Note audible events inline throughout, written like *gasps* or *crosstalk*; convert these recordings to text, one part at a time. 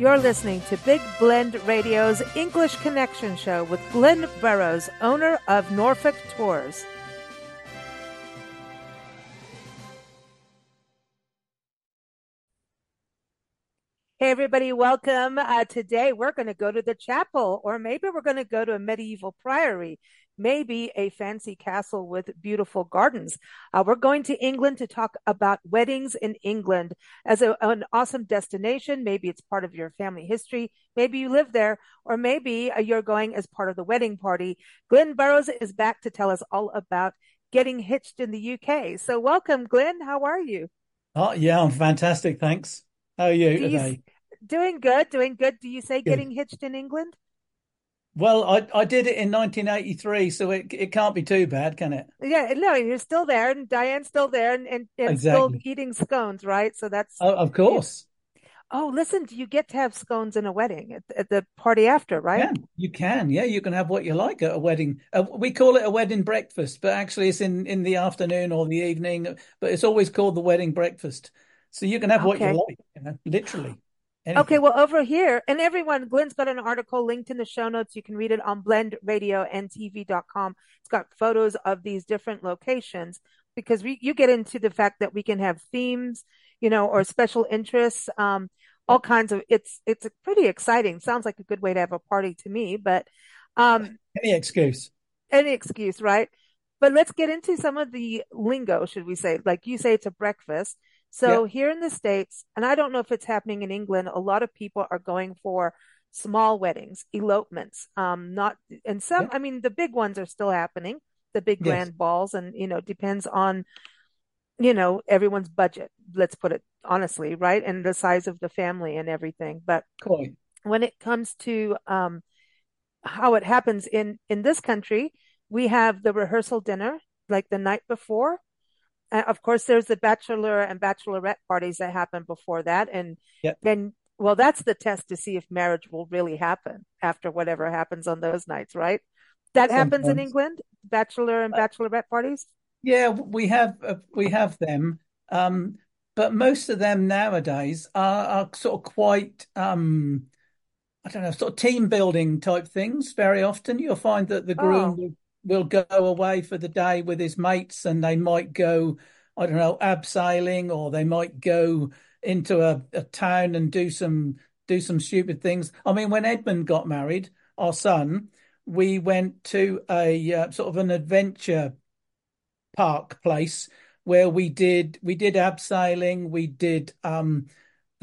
You're listening to Big Blend Radio's English Connection Show with Glynn Burrows, owner of Norfolk Tours. Hey, everybody, welcome. Uh, today we're going to go to the chapel, or maybe we're going to go to a medieval priory, maybe a fancy castle with beautiful gardens. Uh, we're going to England to talk about weddings in England as a, an awesome destination. Maybe it's part of your family history. Maybe you live there, or maybe uh, you're going as part of the wedding party. Glynn Burrows is back to tell us all about getting hitched in the UK. So, welcome, Glynn. How are you? Oh, yeah, I'm fantastic. Thanks. How are you Do you today? doing good? Doing good. Do you say Good. getting hitched in England? Well, I I did it in 1983, so it it can't be too bad, can it? Yeah, no, you're still there, and Diane's still there, and and, and still eating scones, right? So that's Oh, of course. Oh, listen, do you get to have scones in a wedding at, at the party after, right? Yeah, you can. Yeah, you can have what you like at a wedding. Uh, we call it a wedding breakfast, but actually it's in in the afternoon or the evening, but it's always called the wedding breakfast. So you can have what you like, you know, literally Okay, well, over here, and everyone, Glynn's got an article linked in the show notes. You can read it on blendradioandtv.com. It's got photos of these different locations because we, you get into the fact that we can have themes, you know, or special interests, um, all kinds of, it's, it's pretty exciting. Sounds like a good way to have a party to me, but, um, Any excuse. any excuse, right? But let's get into some of the lingo, should we say? Like you say, it's a breakfast. So Yep. here in the States, and I don't know if it's happening in England, a lot of people are going for small weddings, elopements. Um, not, and some, Yep. I mean, the big ones are still happening, the big Yes. grand balls, and, you know, depends on, you know, everyone's budget. Let's put it honestly, right? And the size of the family and everything. But Quite. when it comes to, um, how it happens in in this country, we have the rehearsal dinner like the night before. Uh, of course, there's the bachelor and bachelorette parties that happen before that, and Yep. then, well, that's the test to see if marriage will really happen after whatever happens on those nights, right? That happens in England, bachelor and Uh, bachelorette parties. Yeah, we have uh, we have them, um, but most of them nowadays are, are sort of quite um, I don't know, sort of team building type things. Very often, you'll find that the groom Oh, will, go away for the day with his mates, and they might go, I don't know, abseiling, or they might go into a, a town and do some do some stupid things. I mean, when Edmund got married, our son, we went to a uh, sort of an adventure park place where we did we did abseiling, we did um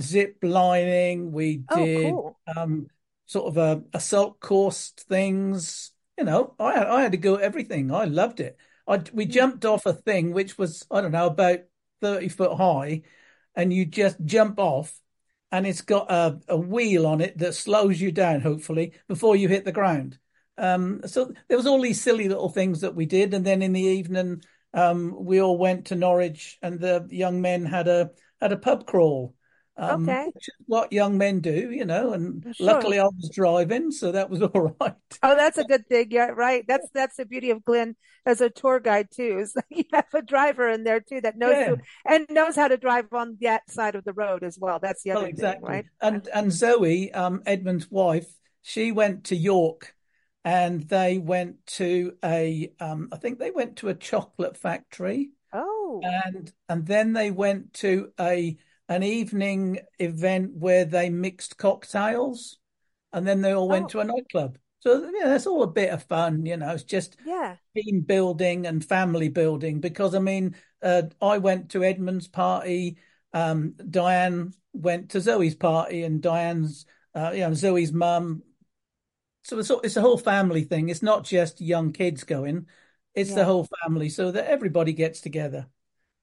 zip lining, we oh, did cool. um sort of a assault course things. You know, I I had to go everything. I loved it. I we Mm. jumped off a thing which was I don't know about 30 foot high, and you just jump off, and it's got a, a wheel on it that slows you down, hopefully, before you hit the ground. Um, so there was all these silly little things that we did, and then in the evening, um, we all went to Norwich, and the young men had a had a pub crawl, um, Okay, which is what young men do, you know. And sure. luckily, I was driving, so that was *laughs* all right. Oh, that's a good thing. Yeah, right. That's that's the beauty of Glynn as a tour guide too. Is *laughs* you have a driver in there too that knows Yeah, and knows how to drive on that side of the road as well. That's the well, other thing, exactly. right? And and Zoe, um, Edmund's wife, she went to York, and they went to a, um, I think they went to a chocolate factory. Oh, and and then they went to a an evening event where they mixed cocktails, and then they all went oh, to a nightclub. So yeah, it's all a bit of fun, you know. It's just yeah, team building and family building. Because I mean, uh, I went to Edmund's party. Um, Diane went to Zoe's party, and Diane's, uh, you know, Zoe's mum. So it's it's a whole family thing. It's not just young kids going; it's the whole family, so that everybody gets together.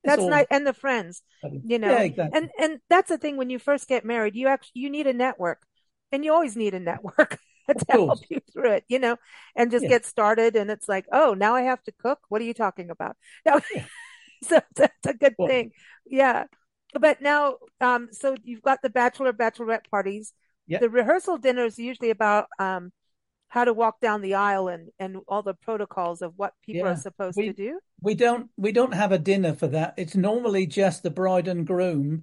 That's nice. And the friends, you Yeah, know, exactly. and and that's the thing when you first get married, you actually you need a network, and you always need a network *laughs* to help you through it, you know, and just Yeah. get started. And it's like, oh, now I have to cook. What are you talking about? *laughs* No, Yeah. *laughs* so that's a good Well, thing. Yeah. But now, um, so you've got the bachelor, bachelorette parties. yeah. The rehearsal dinner is usually about um how to walk down the aisle and and all the protocols of what people are Yeah. supposed to We do. we don't we don't have a dinner for that. It's normally just the bride and groom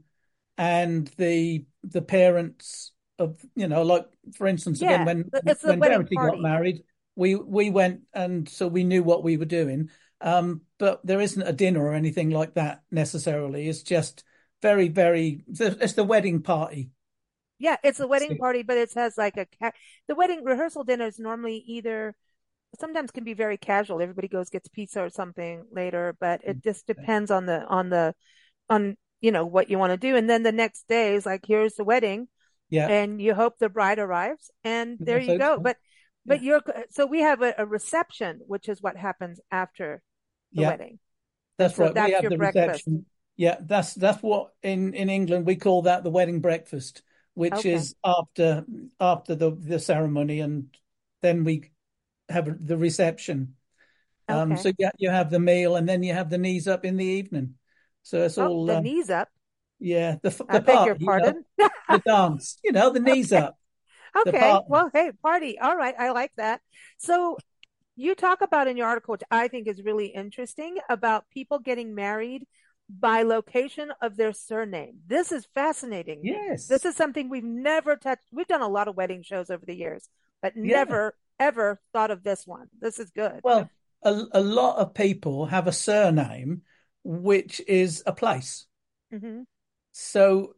and the the parents of you know, like for instance, Yeah, again when when Verity got married, we we went and so we knew what we were doing. Um, but there isn't a dinner or anything like that necessarily. It's just very, very. It's the wedding party. Yeah, it's a wedding party, but it has like a ca- the wedding rehearsal dinner is normally either sometimes can be very casual. Everybody goes gets pizza or something later, but it just depends on the on the on you know what you want to do. And then the next day is like here's the wedding, Yeah, and you hope the bride arrives, and there you go. so. But Yeah, but you're so we have a, a reception, which is what happens after the yeah. wedding, That's so right. We that's have your the breakfast. reception. Yeah, that's that's what in in England we call that the wedding breakfast, which Okay, is after after the the ceremony, and then we have the reception. Um, okay. so yeah, you have the meal, and then you have the knees up in the evening. So it's Oh, all the uh, knees up. yeah, the f- I the beg your party, you know, pardon. the dance, you know, the knees *laughs* Okay. up, Okay. Well, hey, party. All right. I like that. So you talk about in your article, which I think is really interesting, about people getting married by location of their surname. This is fascinating. Yes. This is something we've never touched. We've done a lot of wedding shows over the years, but yeah. never, ever thought of this one. This is good. Well, a, a lot of people have a surname which is a place. hmm So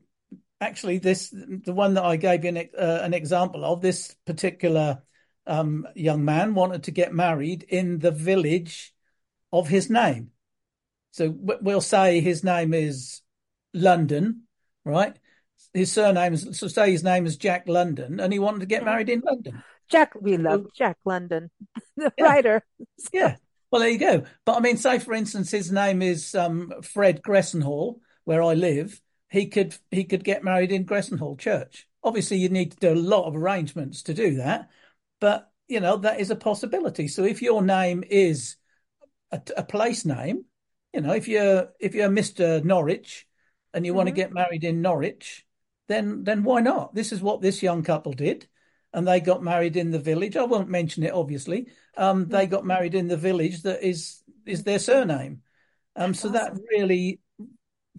actually, this the one that I gave you an, uh, an example of. This particular um, young man wanted to get married in the village of his name. So we'll say his name is London, right? His surname is so say his name is Jack London, and he wanted to get married in London. Jack, we love Jack London, *laughs* the yeah, writer. Yeah. Well, there you go. But I mean, say for instance, his name is um, Fred Gressenhall, where I live. He could he could get married in Gressenhall Church. Obviously, you need to do a lot of arrangements to do that, but you know that is a possibility. So if your name is a, a place name, you know, if you're if you're Mister Norwich and you want to hmm get married in Norwich, then then why not? This is what this young couple did, and they got married in the village. I won't mention it, obviously. Um, they got married in the village that is is their surname. Um, so that really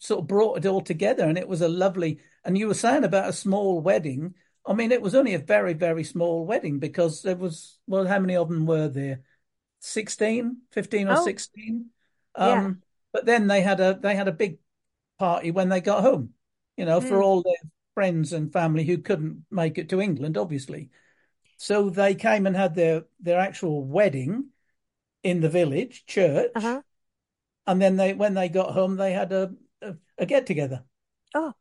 sort of brought it all together, and it was a lovely. And you were saying about a small wedding. I mean, it was only a very, very small wedding because there was, well, how many of them were there? 16, 15 or Oh, 16. Yeah. Um, but then they had a they had a big party when they got home, you know, for Mm, all their friends and family who couldn't make it to England, obviously. So they came and had their their actual wedding in the village church, uh-huh. and then they when they got home they had a a, a get together. Oh,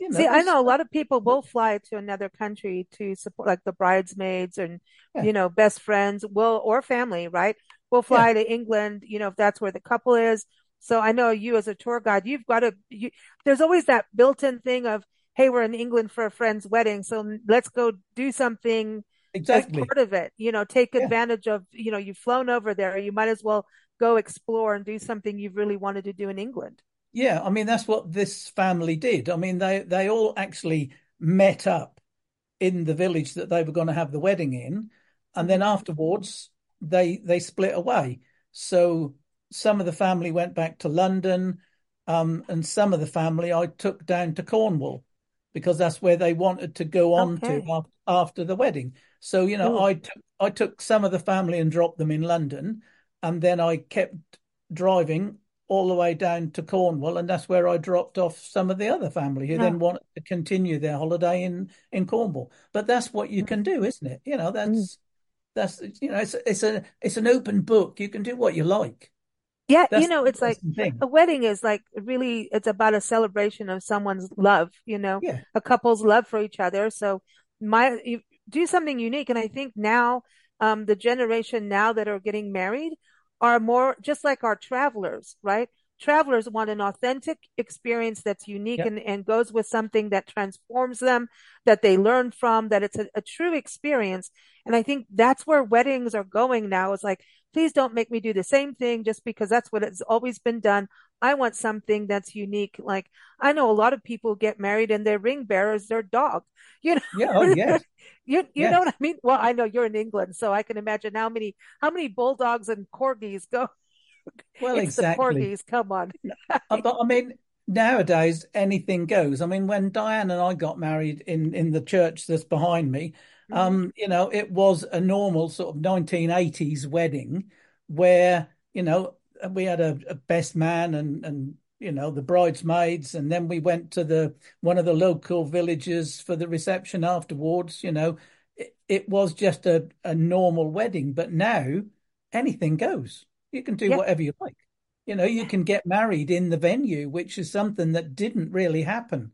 You know, See, I know a lot of people will fly to another country to support, like the bridesmaids and, yeah, you know, best friends will, or family, right? Yeah, fly to England, you know, if that's where the couple is. So I know you as a tour guide, you've got to, you, there's always that built-in thing of, hey, we're in England for a friend's wedding, so let's go do something as exactly. part of it. You know, take Yeah. advantage of, you know, you've flown over there, you might as well go explore and do something you've really wanted to do in England. Yeah, I mean that's what this family did. I mean they they all actually met up in the village that they were going to have the wedding in, and then hmm afterwards they they split away. So some of the family went back to London, um, and some of the family I took down to Cornwall because that's where they wanted to go on to Okay. after, after the wedding. So you know Ooh. I took I took some of the family and dropped them in London, and then I kept driving all the way down to Cornwall, and that's where I dropped off some of the other family who then wanted to continue their holiday in in Cornwall. But that's what you can do, isn't it? You know, Mm. That's you know, it's it's a it's an open book. You can do what you like. Yeah, you That's the know, it's like a wedding is like really, it's about a celebration of someone's love, you know, Yeah, a couple's love for each other. So my, you do something unique. And I think now, um, the generation now that are getting married are more just like our travelers, right? Travelers want an authentic experience that's unique yeah, and, and goes with something that transforms them, that they learn from, that it's a, a true experience. And I think that's where weddings are going now. Is like, please don't make me do the same thing just because that's what has always been done. I want something that's unique. Like I know a lot of people get married and their ring bearer is their dog. You know, yeah. Oh, yes, *laughs* you you know what I mean? Well, I know you're in England, so I can imagine how many how many bulldogs and corgis go. Well, It's the exactly. corgis. Come on. Uh, But I mean, nowadays anything goes. I mean, when Diane and I got married in in the church that's behind me, hmm um, you know, it was a normal sort of 1980s wedding where, you know, we had a, a best man and and you know the bridesmaids, and then we went to the one of the local villages for the reception afterwards. You know, it, it was just a, a normal wedding, but now anything goes. You can do Yeah. whatever you like. You know, you can get married in the venue, which is something that didn't really happen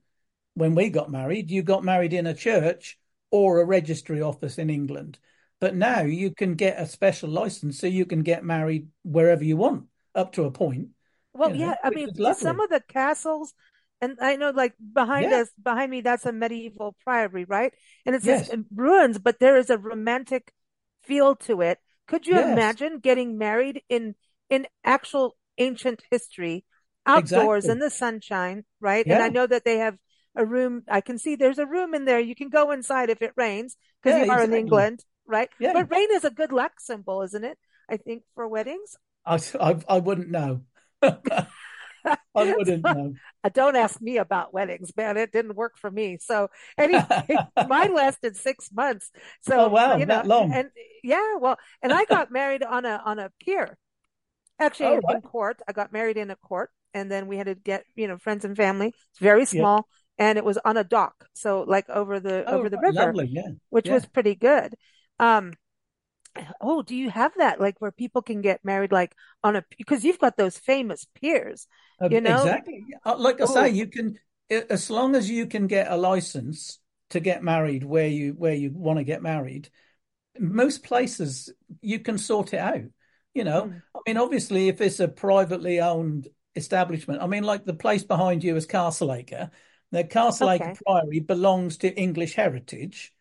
when we got married. You got married in a church or a registry office in England. But now you can get a special license so you can get married wherever you want up to a point, Well, you yeah, I mean, some of the castles, and I know like behind Yeah, us, behind me, that's a medieval priory, right? And it's just yes, in ruins, but there is a romantic feel to it. Could you yes, imagine getting married in in actual ancient history, outdoors in the sunshine, right? And I know that they have a room. I can see there's a room in there. You can go inside if it rains because yeah, you are in. England, right? Yeah, But rain is a good luck symbol, isn't it? I think for weddings. I, I, I wouldn't know. *laughs* *laughs* I wouldn't know. *laughs* Uh, Don't ask me about weddings, man. It didn't work for me. So anyway, *laughs* mine lasted six months. Oh, So, wow, you know, that long. and yeah, well, and I got married on a on a pier, actually Oh, in, in right. court. I got married in a court, and then we had to get, you know, friends and family. It's very Yeah. small, and it was on a dock, so like over the Oh, over the river, Lovely. Yeah. which was pretty good. Um, oh, do you have that, like where people can get married, like on a because you've got those famous piers, Uh, you know? exactly. Uh, Like I say, Oh, you can, as long as you can get a license to get married where you where you want to get married, most places you can sort it out. You know, mm, I mean, obviously, if it's a privately owned establishment, I mean, like the place behind you is Castle Acre. Now, Castle Acre okay. Priory belongs to English Heritage.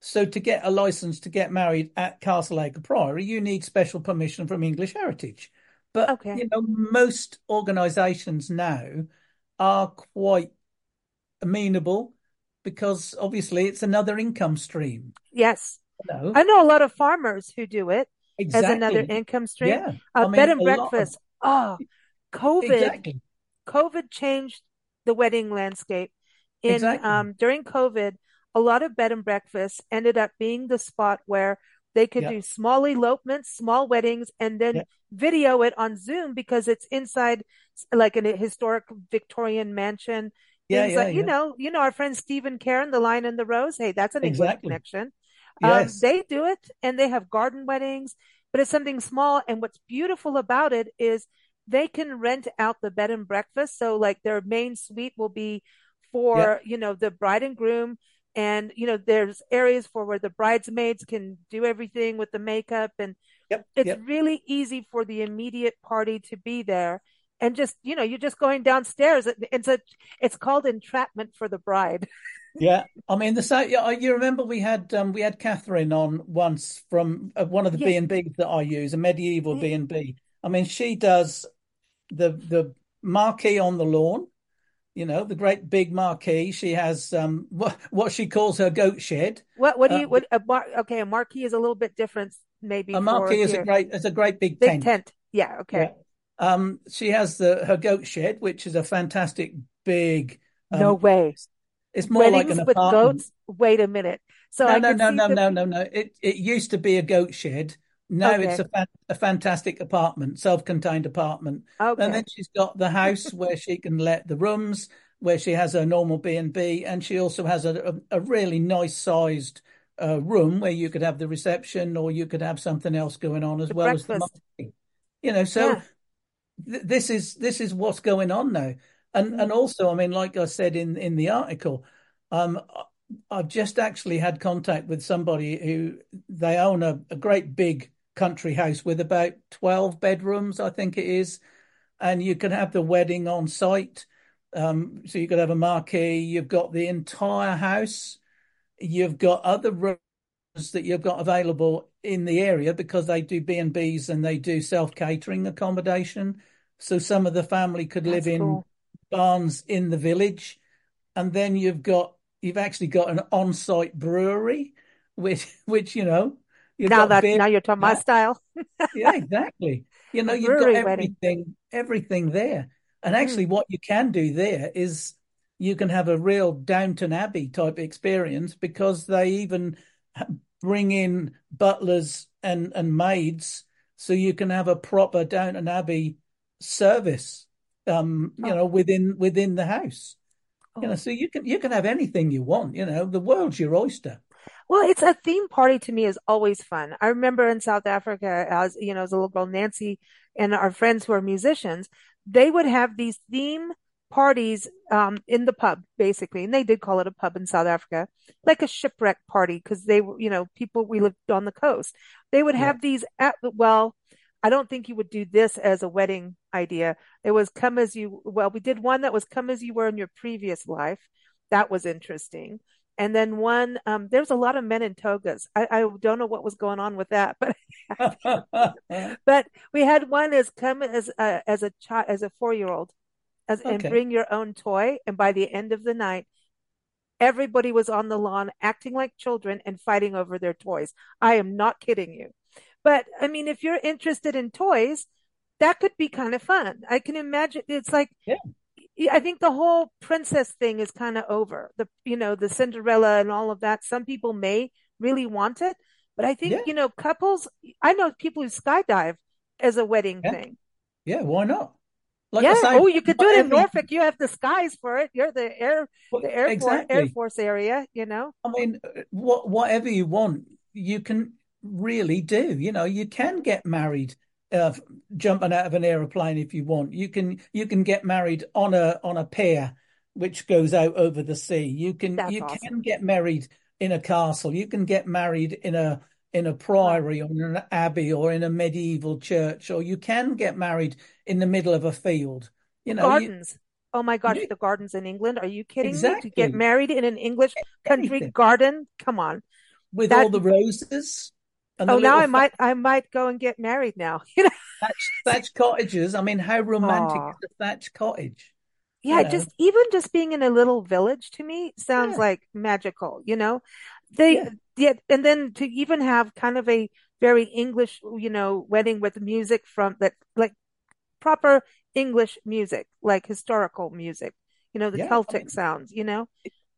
So to get a license to get married at Castle Acre Priory, you need special permission from English Heritage. But, Okay. you know, most organizations now are quite amenable because obviously it's another income stream. Yes. You know, I know a lot of farmers who do it as another income stream. Yeah. Uh, I bed and lot of, breakfast. Oh, COVID, exactly. COVID changed the wedding landscape. In Exactly. um, during COVID, a lot of bed and breakfasts ended up being the spot where they could Yeah. do small elopements, small weddings, and then Yeah. video it on Zoom because it's inside like in a historic Victorian mansion. Yeah. Yeah. like, you know, you know, our friend Stephen Karen, The Lion and the Rose. Hey, that's an English Exactly. connection. Um, Yes. they do it and they have garden weddings, but it's something small. And what's beautiful about it is they can rent out the bed and breakfast. So like their main suite will be Yeah. for, you know, the bride and groom. And, you know, there's areas for where the bridesmaids can do everything with the makeup. And Yep. it's Yep. really easy for the immediate party to be there. And just, you know, you're just going downstairs. It- It's a, it's called entrapment for the bride. *laughs* Yeah, I mean the same. Yeah, you remember we had um we had Catherine on once from uh, one of the b&b's that I use, a medieval B and B. I mean, she does the the marquee on the lawn. You know, the great big marquee. She has um what what she calls her goat shed. What, what do Uh, you, what, a mar, okay, a marquee is a little bit different maybe a marquee is a great is a great big Big tent. tent. Yeah. Okay. Yeah. Um, she has the her goat shed, which is a fantastic big. No Um, way. it's more like Weddings an with apartment. goats. Wait a minute. So No, I no, no, no, the, no, no, no. It it used to be a goat shed. Now it's a fan, a fantastic apartment, self-contained apartment. And then she's got the house where she can let the rooms, where she has her normal B and B, and she also has a, a, a really nice sized uh, room where you could have the reception or you could have something else going on as The well as the breakfast. marketing. You know, so Yeah. th this is this is what's going on now. And and Mm. also, I mean, like I said in in the article, um, I've just actually had contact with somebody who they own a, a great big country house with about 12 bedrooms, I think it is, and you can have the wedding on site. Um, so you could have a marquee, you've got the entire house, you've got other rooms that you've got available in the area because they do B and Bs and they do self catering accommodation. So some of the family could live That's in cool. barns in the village, and then you've got you've actually got an on-site brewery, which *laughs* which you know you've Now that, now you're talking my style. yeah, *laughs* exactly. You know you've got brewery wedding. everything everything there. And Mm. actually, what you can do there is you can have a real Downton Abbey type experience because they even bring in butlers and, and maids so you can have a proper Downton Abbey service um you Oh, know within within the house you know oh. so you can you can have anything you want you know the world's your oyster Well, it's a theme party to me is always fun. I remember in South Africa, as you know, as a little girl, Nancy and our friends who are musicians, they would have these theme parties um, in the pub, basically, and they did call it a pub in South Africa, like a shipwreck party, because they were, you know, people we lived on the coast. They would yeah have these at, well, I don't think you would do this as a wedding idea. It was come as you, well, we did one that was come as you were in your previous life. That was interesting. And then one, um, there was a lot of men in togas. I, I don't know what was going on with that, *laughs* but *laughs* but we had one as come as a, as a child, as a four year old, as and bring your own toy. And by the end of the night, everybody was on the lawn acting like children and fighting over their toys. I am not kidding you. But I mean, if you're interested in toys, that could be kind of fun. I can imagine it's like yeah, I think the whole princess thing is kind of over. The, you know, the Cinderella and all of that. Some people may really want it, but I think, yeah you know, couples, I know people who skydive as a wedding yeah thing. yeah why not like Yeah. say Oh, you could do it in Norfolk. You have the skies for it. You're the air, well, the Air exactly Force area, you know? i mean what whatever you want you can really do you know you can get married uh, jumping out of an aeroplane if you want you can you can get married on a on a pier which goes out over the sea you can That's you awesome. can get married in a castle you can get married in a in a priory or in an abbey or in a medieval church or you can get married in the middle of a field you know you, gardens. Oh my gosh, you the gardens in England. Are you kidding me? To get married in an English country anything garden? Come on. with That, all the roses oh, now I might, I might go and get married now. *laughs* thatched thatched cottages. I mean, how romantic Oh, is a thatched cottage? You yeah, know? just even just being in a little village to me sounds Yeah, like magical, you know? They, yeah, yeah, and then to even have kind of a very English, you know, wedding with music from that, like proper English music, like historical music, you know, the yeah. I Celtic mean, sounds, you know,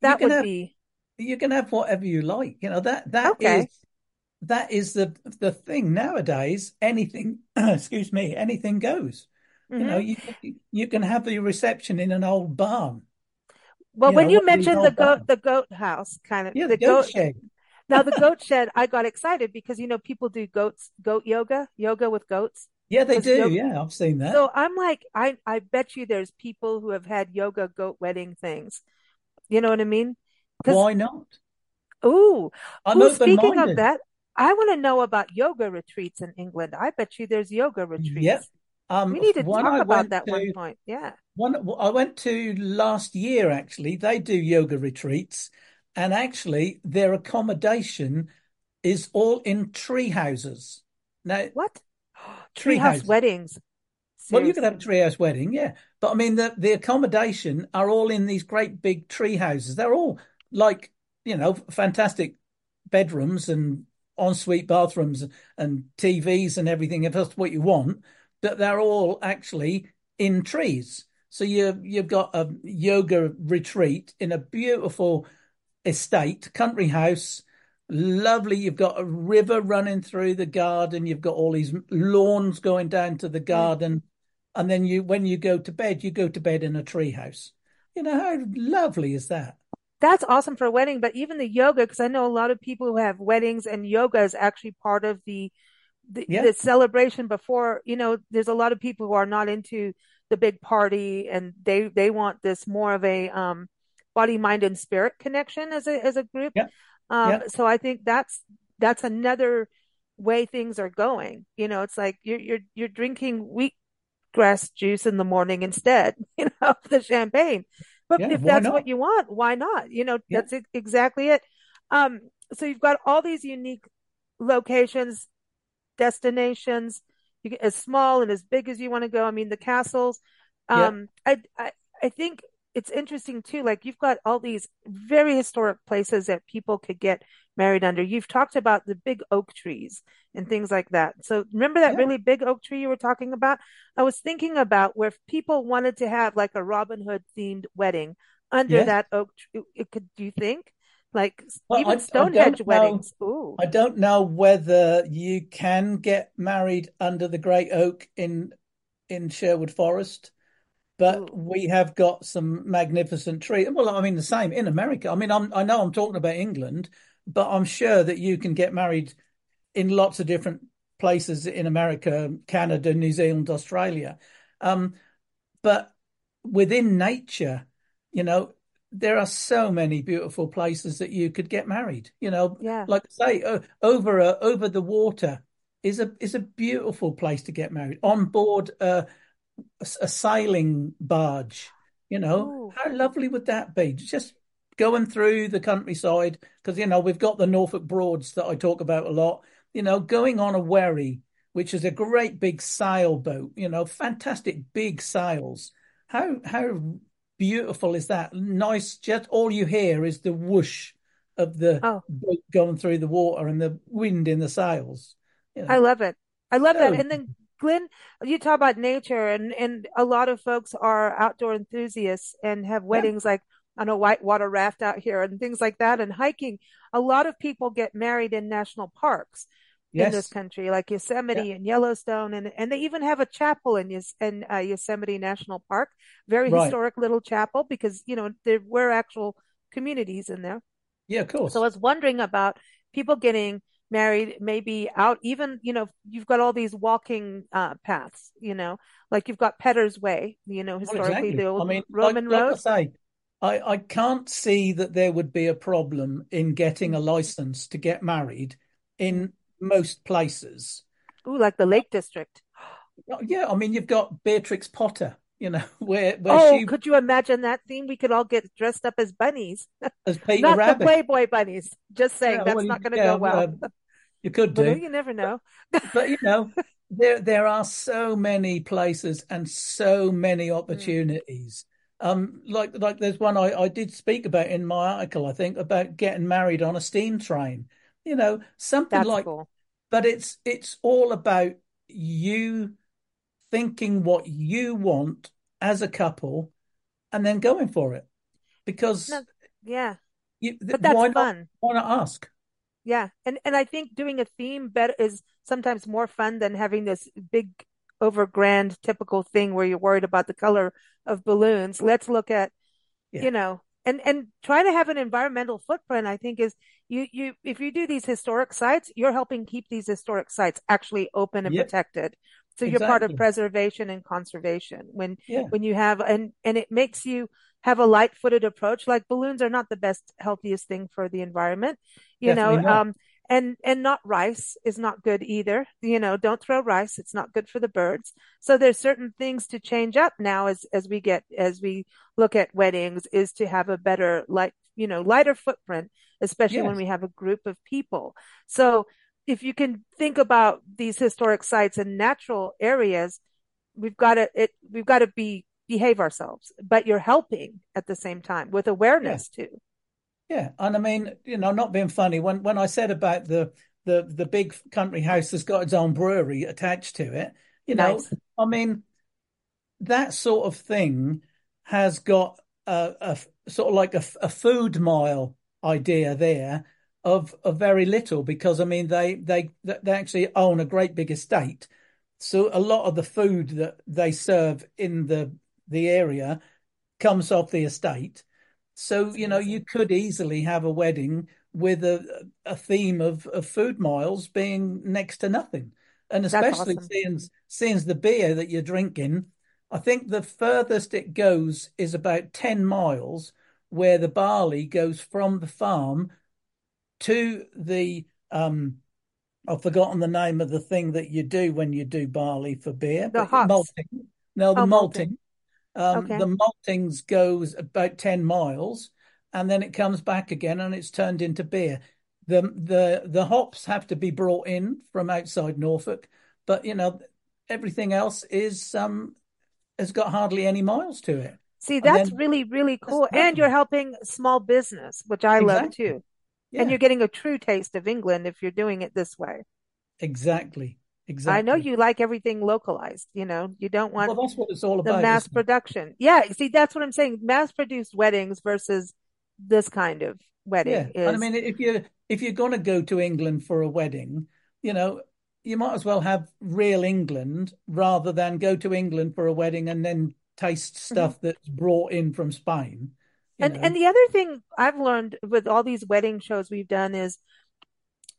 that can would have be you can have whatever you like. You know that that is okay. That is the the thing nowadays. Anything, *clears throat* excuse me, anything goes. You know, hmm you you can have the reception in an old barn. Well, You when know, you one mentioned the goat, barns. the goat house kind of Yeah, the the goat goat, shed. now the *laughs* goat shed, I got excited because, you know, people do goats, goat yoga, yoga with goats. Yeah, they do. yoga, Yeah, I've seen that. So I'm like, I I bet you there's people who have had yoga goat wedding things. You know what I mean? Why not? ooh, I'm ooh, speaking of that, I want to know about yoga retreats in England. I bet you there's yoga Yep. retreats. Um, We need to one talk I about that one point. Yeah. One I went to last year, actually. They do yoga retreats, and actually, their accommodation is all in tree houses. Now, What? *gasps* tree Treehouse houses. weddings. Well, you could have a Seriously. treehouse wedding, yeah. But I mean, the the accommodation are all in these great big tree houses. They're all like, you know, fantastic bedrooms and ensuite bathrooms and TVs and everything, if that's what you want. But they're all actually in trees. So you you've got a yoga retreat in a beautiful estate, country house, lovely. You've got a river running through the garden. You've got all these lawns going down to the Mm. garden, and then you, when you go to bed, you go to bed in a tree house. You know how lovely is that? That's awesome for a wedding, but even the yoga, because I know a lot of people who have weddings and yoga is actually part of the, the Yeah, the celebration before, you know, there's a lot of people who are not into the big party and they they want this more of a um body, mind, and spirit connection as a as a group. yeah, Um, yeah, so I think that's that's another way things are going. You know, it's like you're you're you're drinking wheatgrass juice in the morning instead, *laughs* you know, of the champagne. But yeah. if that's what you want, why not? You know, Yeah, that's exactly it. Um, so you've got all these unique locations, destinations, you get as small and as big as you want to go. I mean, the castles. yeah, Um, I I I think it's interesting too. Like you've got all these very historic places that people could get married under. You've talked about the big oak trees and things like that. So remember that Yeah. really big oak tree you were talking about? I was thinking about where if people wanted to have like a Robin Hood themed wedding under Yes. that oak tree. It could, do you think? Like Well, even I I Stonehenge don't know. weddings. Ooh, I don't know whether you can get married under the great oak in in Sherwood Forest, but we have got some magnificent trees. Well, I mean the same in America. I mean, I'm I know I'm talking about England, but I'm sure that you can get married in lots of different places in America, Canada, New Zealand, Australia. Um, but within nature, you know, there are so many beautiful places that you could get married. You know, yeah. like I say, uh, over uh, over the water is a is a beautiful place to get married. On board uh, a, sailing barge, you know, Ooh, how lovely would that be? Just going through the countryside because you know we've got the Norfolk Broads that I talk about a lot. You know, going on a wherry, which is a great big sailboat. You know, fantastic big sails. How how beautiful is that? Nice. Just all you hear is the whoosh of the oh. boat going through the water and the wind in the sails. You I love it. I love that. And then Glynn, you talk about nature and and a lot of folks are outdoor enthusiasts and have yeah, weddings like on a whitewater raft out here and things like that and hiking. A lot of people get married in national parks in this country, like yeah, Yosemite and Yellowstone, and and they even have a chapel in Yos in uh, Yosemite National Park, very right, historic little chapel because you know there were actual communities in there. yeah, of So I was wondering about people getting married, maybe out, even, you know, you've got all these walking uh, paths, you know, like you've got Peddars Way, you know, well, historically the exactly. I old mean, like Roman like I road. say, I I can't see that there would be a problem in getting a license to get married in most places. Ooh, like the Lake District. Oh, *gasps* Yeah, I mean, you've got Beatrix Potter, you know, *laughs* where where Oh, she could you imagine that theme? We could all get dressed up as bunnies, *laughs* as Peter *laughs* not the Playboy bunnies. Just saying, Yeah, that's you, not going to yeah, go uh, well. you could do. you never know. but you know, there there are so many places and so many Mm, opportunities. Um, like like there's one I, I did speak about in my article, I think, about getting married on a steam train. You know, something that's like, cool. but it's it's all about you thinking what you want as a couple and then going for it. No, Because yeah, you, but that's why not? fun. Why not ask? Yeah. And and I think doing a theme better is sometimes more fun than having this big over grand typical thing where you're worried about the color of balloons. Let's look at, you know, and and try to have an environmental footprint, I think is you you if you do these historic sites, you're helping keep these historic sites actually open and Yep. protected. So you're part of preservation and conservation when Yeah. when you have and and it makes you have a light-footed approach. Like balloons are not the best, healthiest thing for the environment, you Definitely know. not. Um, and and not rice is not good either. You know, don't throw rice. It's not good for the birds. So there's certain things to change up now as as we get as we look at weddings is to have a better light, you know, lighter footprint, especially when we have a group of people. So if you can think about these historic sites and natural areas, we've got to it we've got to be behave ourselves, but you're helping at the same time with Yeah. awareness too. Yeah. And I mean, you know, not being funny, when when I said about the the the big country house that's got its own brewery attached to it, you know, Nice. I mean, that sort of thing has got a, a sort of like a, a food mile idea there of of very little because I mean they they they actually own a great big estate. So a lot of the food that they serve in the the area comes off the estate. So, you know, you could easily have a wedding with a a theme of, of food miles being next to nothing. And especially awesome. seeing seeing the beer that you're drinking, I think the furthest it goes is about 10 miles where the barley goes from the farm to the um I've forgotten the name of the thing that you do when you do barley for beer, The hops. malting. No, the Oh, molting. malting. Um, Okay. the maltings goes about 10 miles and then it comes back again and it's turned into beer. The the the hops have to be brought in from outside Norfolk, but you know, everything else is um has got hardly any miles to it. See, that's then really, really cool. And you're helping small business, which I love Exactly. Too. And you're getting a true taste of England if you're doing it this way. exactly. Exactly. I know you like everything localized, you know, you don't want Well, that's what it's all about, the mass production. Yeah, see, that's what I'm saying. Mass produced weddings versus this kind of wedding Yeah. And I mean, if you if you're going to go to England for a wedding, you know, you might as well have real England rather than go to England for a wedding and then taste Mhm. stuff that's brought in from Spain, And and the other thing I've learned with all these wedding shows we've done is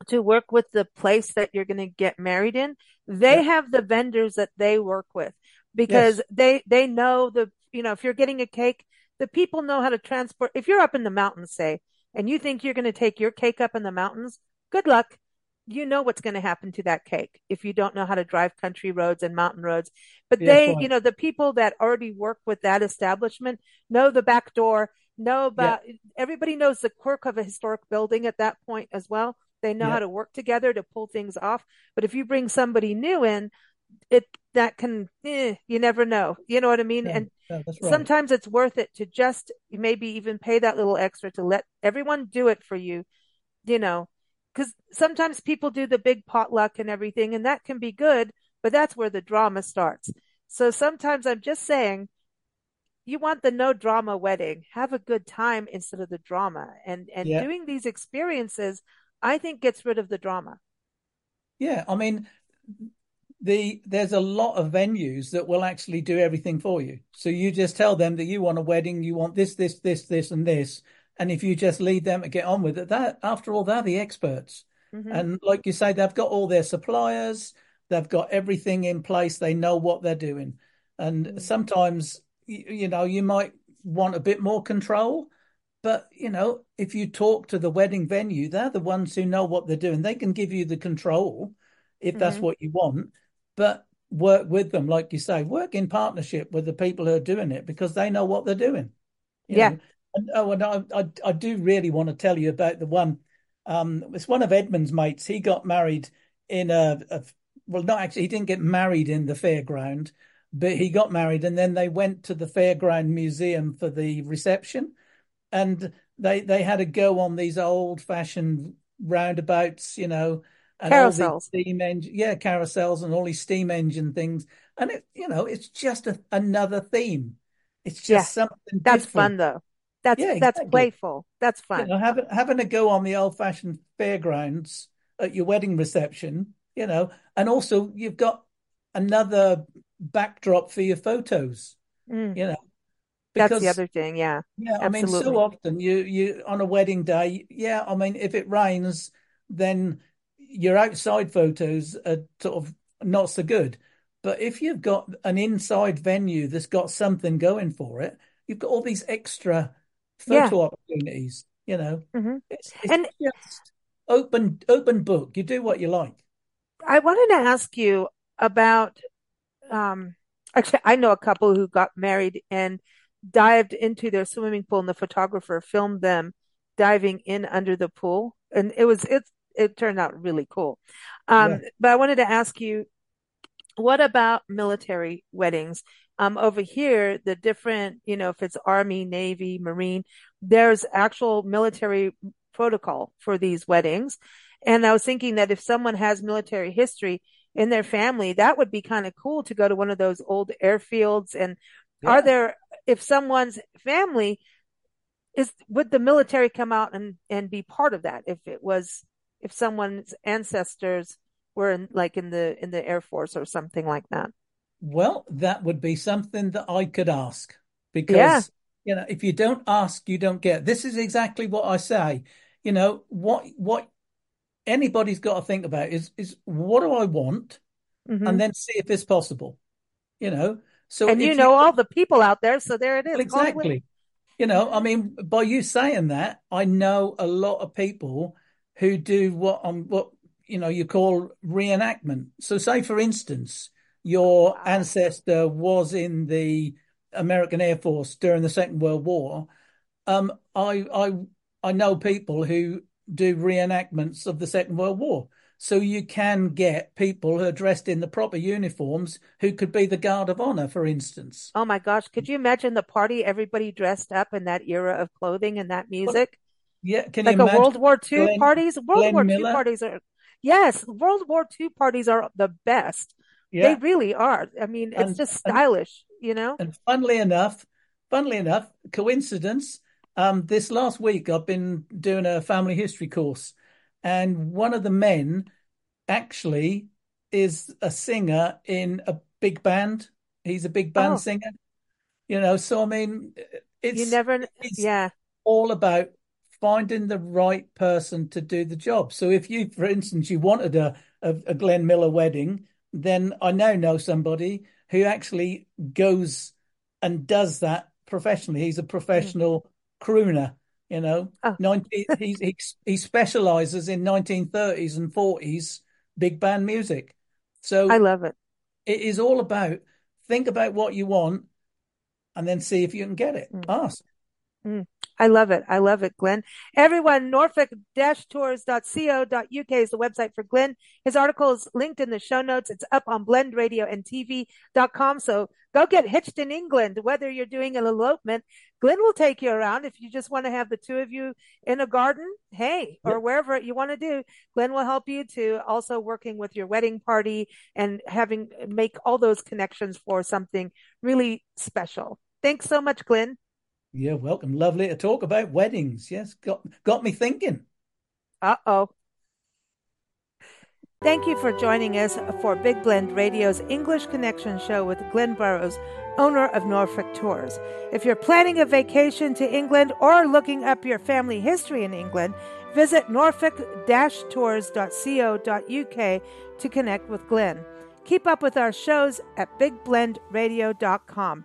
to work with the place that you're going to get married in. They Yeah. have the vendors that they work with because Yes. they they know the, you know, if you're getting a cake, the people know how to transport. If you're up in the mountains, say, and you think you're going to take your cake up in the mountains, good luck. You know what's going to happen to that cake if you don't know how to drive country roads and mountain roads. But Yes, they, you know, the people that already work with that establishment know the back door, know Yeah. about, everybody knows the quirk of a historic building at that point as well. They know how to work together to pull things off. But if you bring somebody new in, it that can eh, you never know. You know what I mean? No, And right. sometimes it's worth it to just maybe even pay that little extra to let everyone do it for you, you know, because sometimes people do the big potluck and everything, and that can be good, but that's where the drama starts. So sometimes I'm just saying you want the no drama wedding. Have a good time instead of the drama. And and Yeah. doing these experiences, I think gets rid of the drama. Yeah. I mean, the there's a lot of venues that will actually do everything for you. So you just tell them that you want a wedding, you want this, this, this, this, and this. And if you just lead them to get on with it, that after all, they're the experts. hmm And like you say, they've got all their suppliers, they've got everything in place, they know what they're doing. And hmm sometimes, you, you know, you might want a bit more control, but you know, if you talk to the wedding venue, they're the ones who know what they're doing. They can give you the control if that's hmm what you want, but work with them, like you say, work in partnership with the people who are doing it because they know what they're doing, Yeah. know. And oh, and I, I, I do really want to tell you about the one. Um, it's one of Edmund's mates. He got married in a, a well, not actually, he didn't get married in the fairground, but he got married, and then they went to the fairground museum for the reception and they they had to go on these old fashioned roundabouts, you know, and Carousels. steam engine, yeah, carousels and all these steam engine things. And it, you know, it's just a, another theme. It's Yeah. just something That's different. fun though. That's Yeah, that's exactly. playful. That's You fun. know, having having a go on the old fashioned fairgrounds at your wedding reception, you know, and also you've got another backdrop for your photos, Mm, you know, that's the other thing. Yeah. Yeah, I mean, so often you you on a wedding day, yeah, I mean, if it rains, then your outside photos are sort of not so good. But if you've got an inside venue that's got something going for it, you've got all these extra Yeah. photo opportunities, you know. hmm It's it's And just open open book. You do what you like. I wanted to ask you about um actually I know a couple who got married and dived into their swimming pool and the photographer filmed them diving in under the pool and it was it it turned out really cool. Yeah. Um but I wanted to ask you what about military weddings? Um, over here, the different, you know, if it's Army, Navy, Marine, there's actual military protocol for these weddings. And I was thinking that if someone has military history in their family, that would be kind of cool to go to one of those old airfields. And are there, if someone's family is, would the military come out and, and be part of that? If it was, if someone's ancestors were in, like in the, in the Air Force or something like that. Well, that would be something that I could ask Yeah. because, you know, if you don't ask, you don't get. This is exactly what I say. You know, what what anybody's got to think about is is what do I want and hmm then see if it's possible, you know. So And you if you know all the people out there, so there it is. well, is. Call away. exactly. You know, I mean, by you saying that, I know a lot of people who do what um what you know you call reenactment. So, say for instance, your ancestor was in the American Air Force during the Second World War. Um, I I I know people who do reenactments of the Second World War. so you can get people who are dressed in the proper uniforms who could be the guard of honor, for instance. Oh my gosh, could you imagine the party, everybody dressed up in that era of clothing and that music? Yeah, can like you a imagine World War II Glynn, parties? World Glynn War II parties are, yes, World War II parties are the best. They really are. I mean, it's and just and stylish, you know? and funnily enough, funnily enough, coincidence. Um, this last week I've been doing a family history course, and one of the men actually is a singer in a big band. He's a big band Oh, singer, you know. So I mean, it's you never, it's yeah. all about finding the right person to do the job. So if you, for instance, you wanted a, a, a Glenn Miller wedding, then I now know somebody who actually goes and does that professionally. He's a Mm. professional crooner, you know. Oh, 19, he's, he, he specializes in 1930s and 40s big band music. So I love it. it is all about think about what you want and then see if you can get it. Mm. Ask. Mm. I love it. I love it, Glynn. Everyone, norfolk-tours.co.uk is the website for Glynn. His article is linked in the show notes. It's up on blendradioandtv.com. So go get hitched in England. Whether you're doing an elopement, Glynn will take you around. If you just want to have the two of you in a garden, hey, or Yep. wherever you want to do, Glynn will help you to also working with your wedding party and having make all those connections for something really special. Thanks so much, Glynn. You're welcome. Lovely to talk about weddings. Yes, got got me thinking. Uh-oh. Thank you for joining us for Big Blend Radio's English Connection show with Glynn Burrows, owner of Norfolk Tours. If you're planning a vacation to England or looking up your family history in England, visit norfolk-tours.co.uk to connect with Glynn. Keep up with our shows at bigblendradio.com.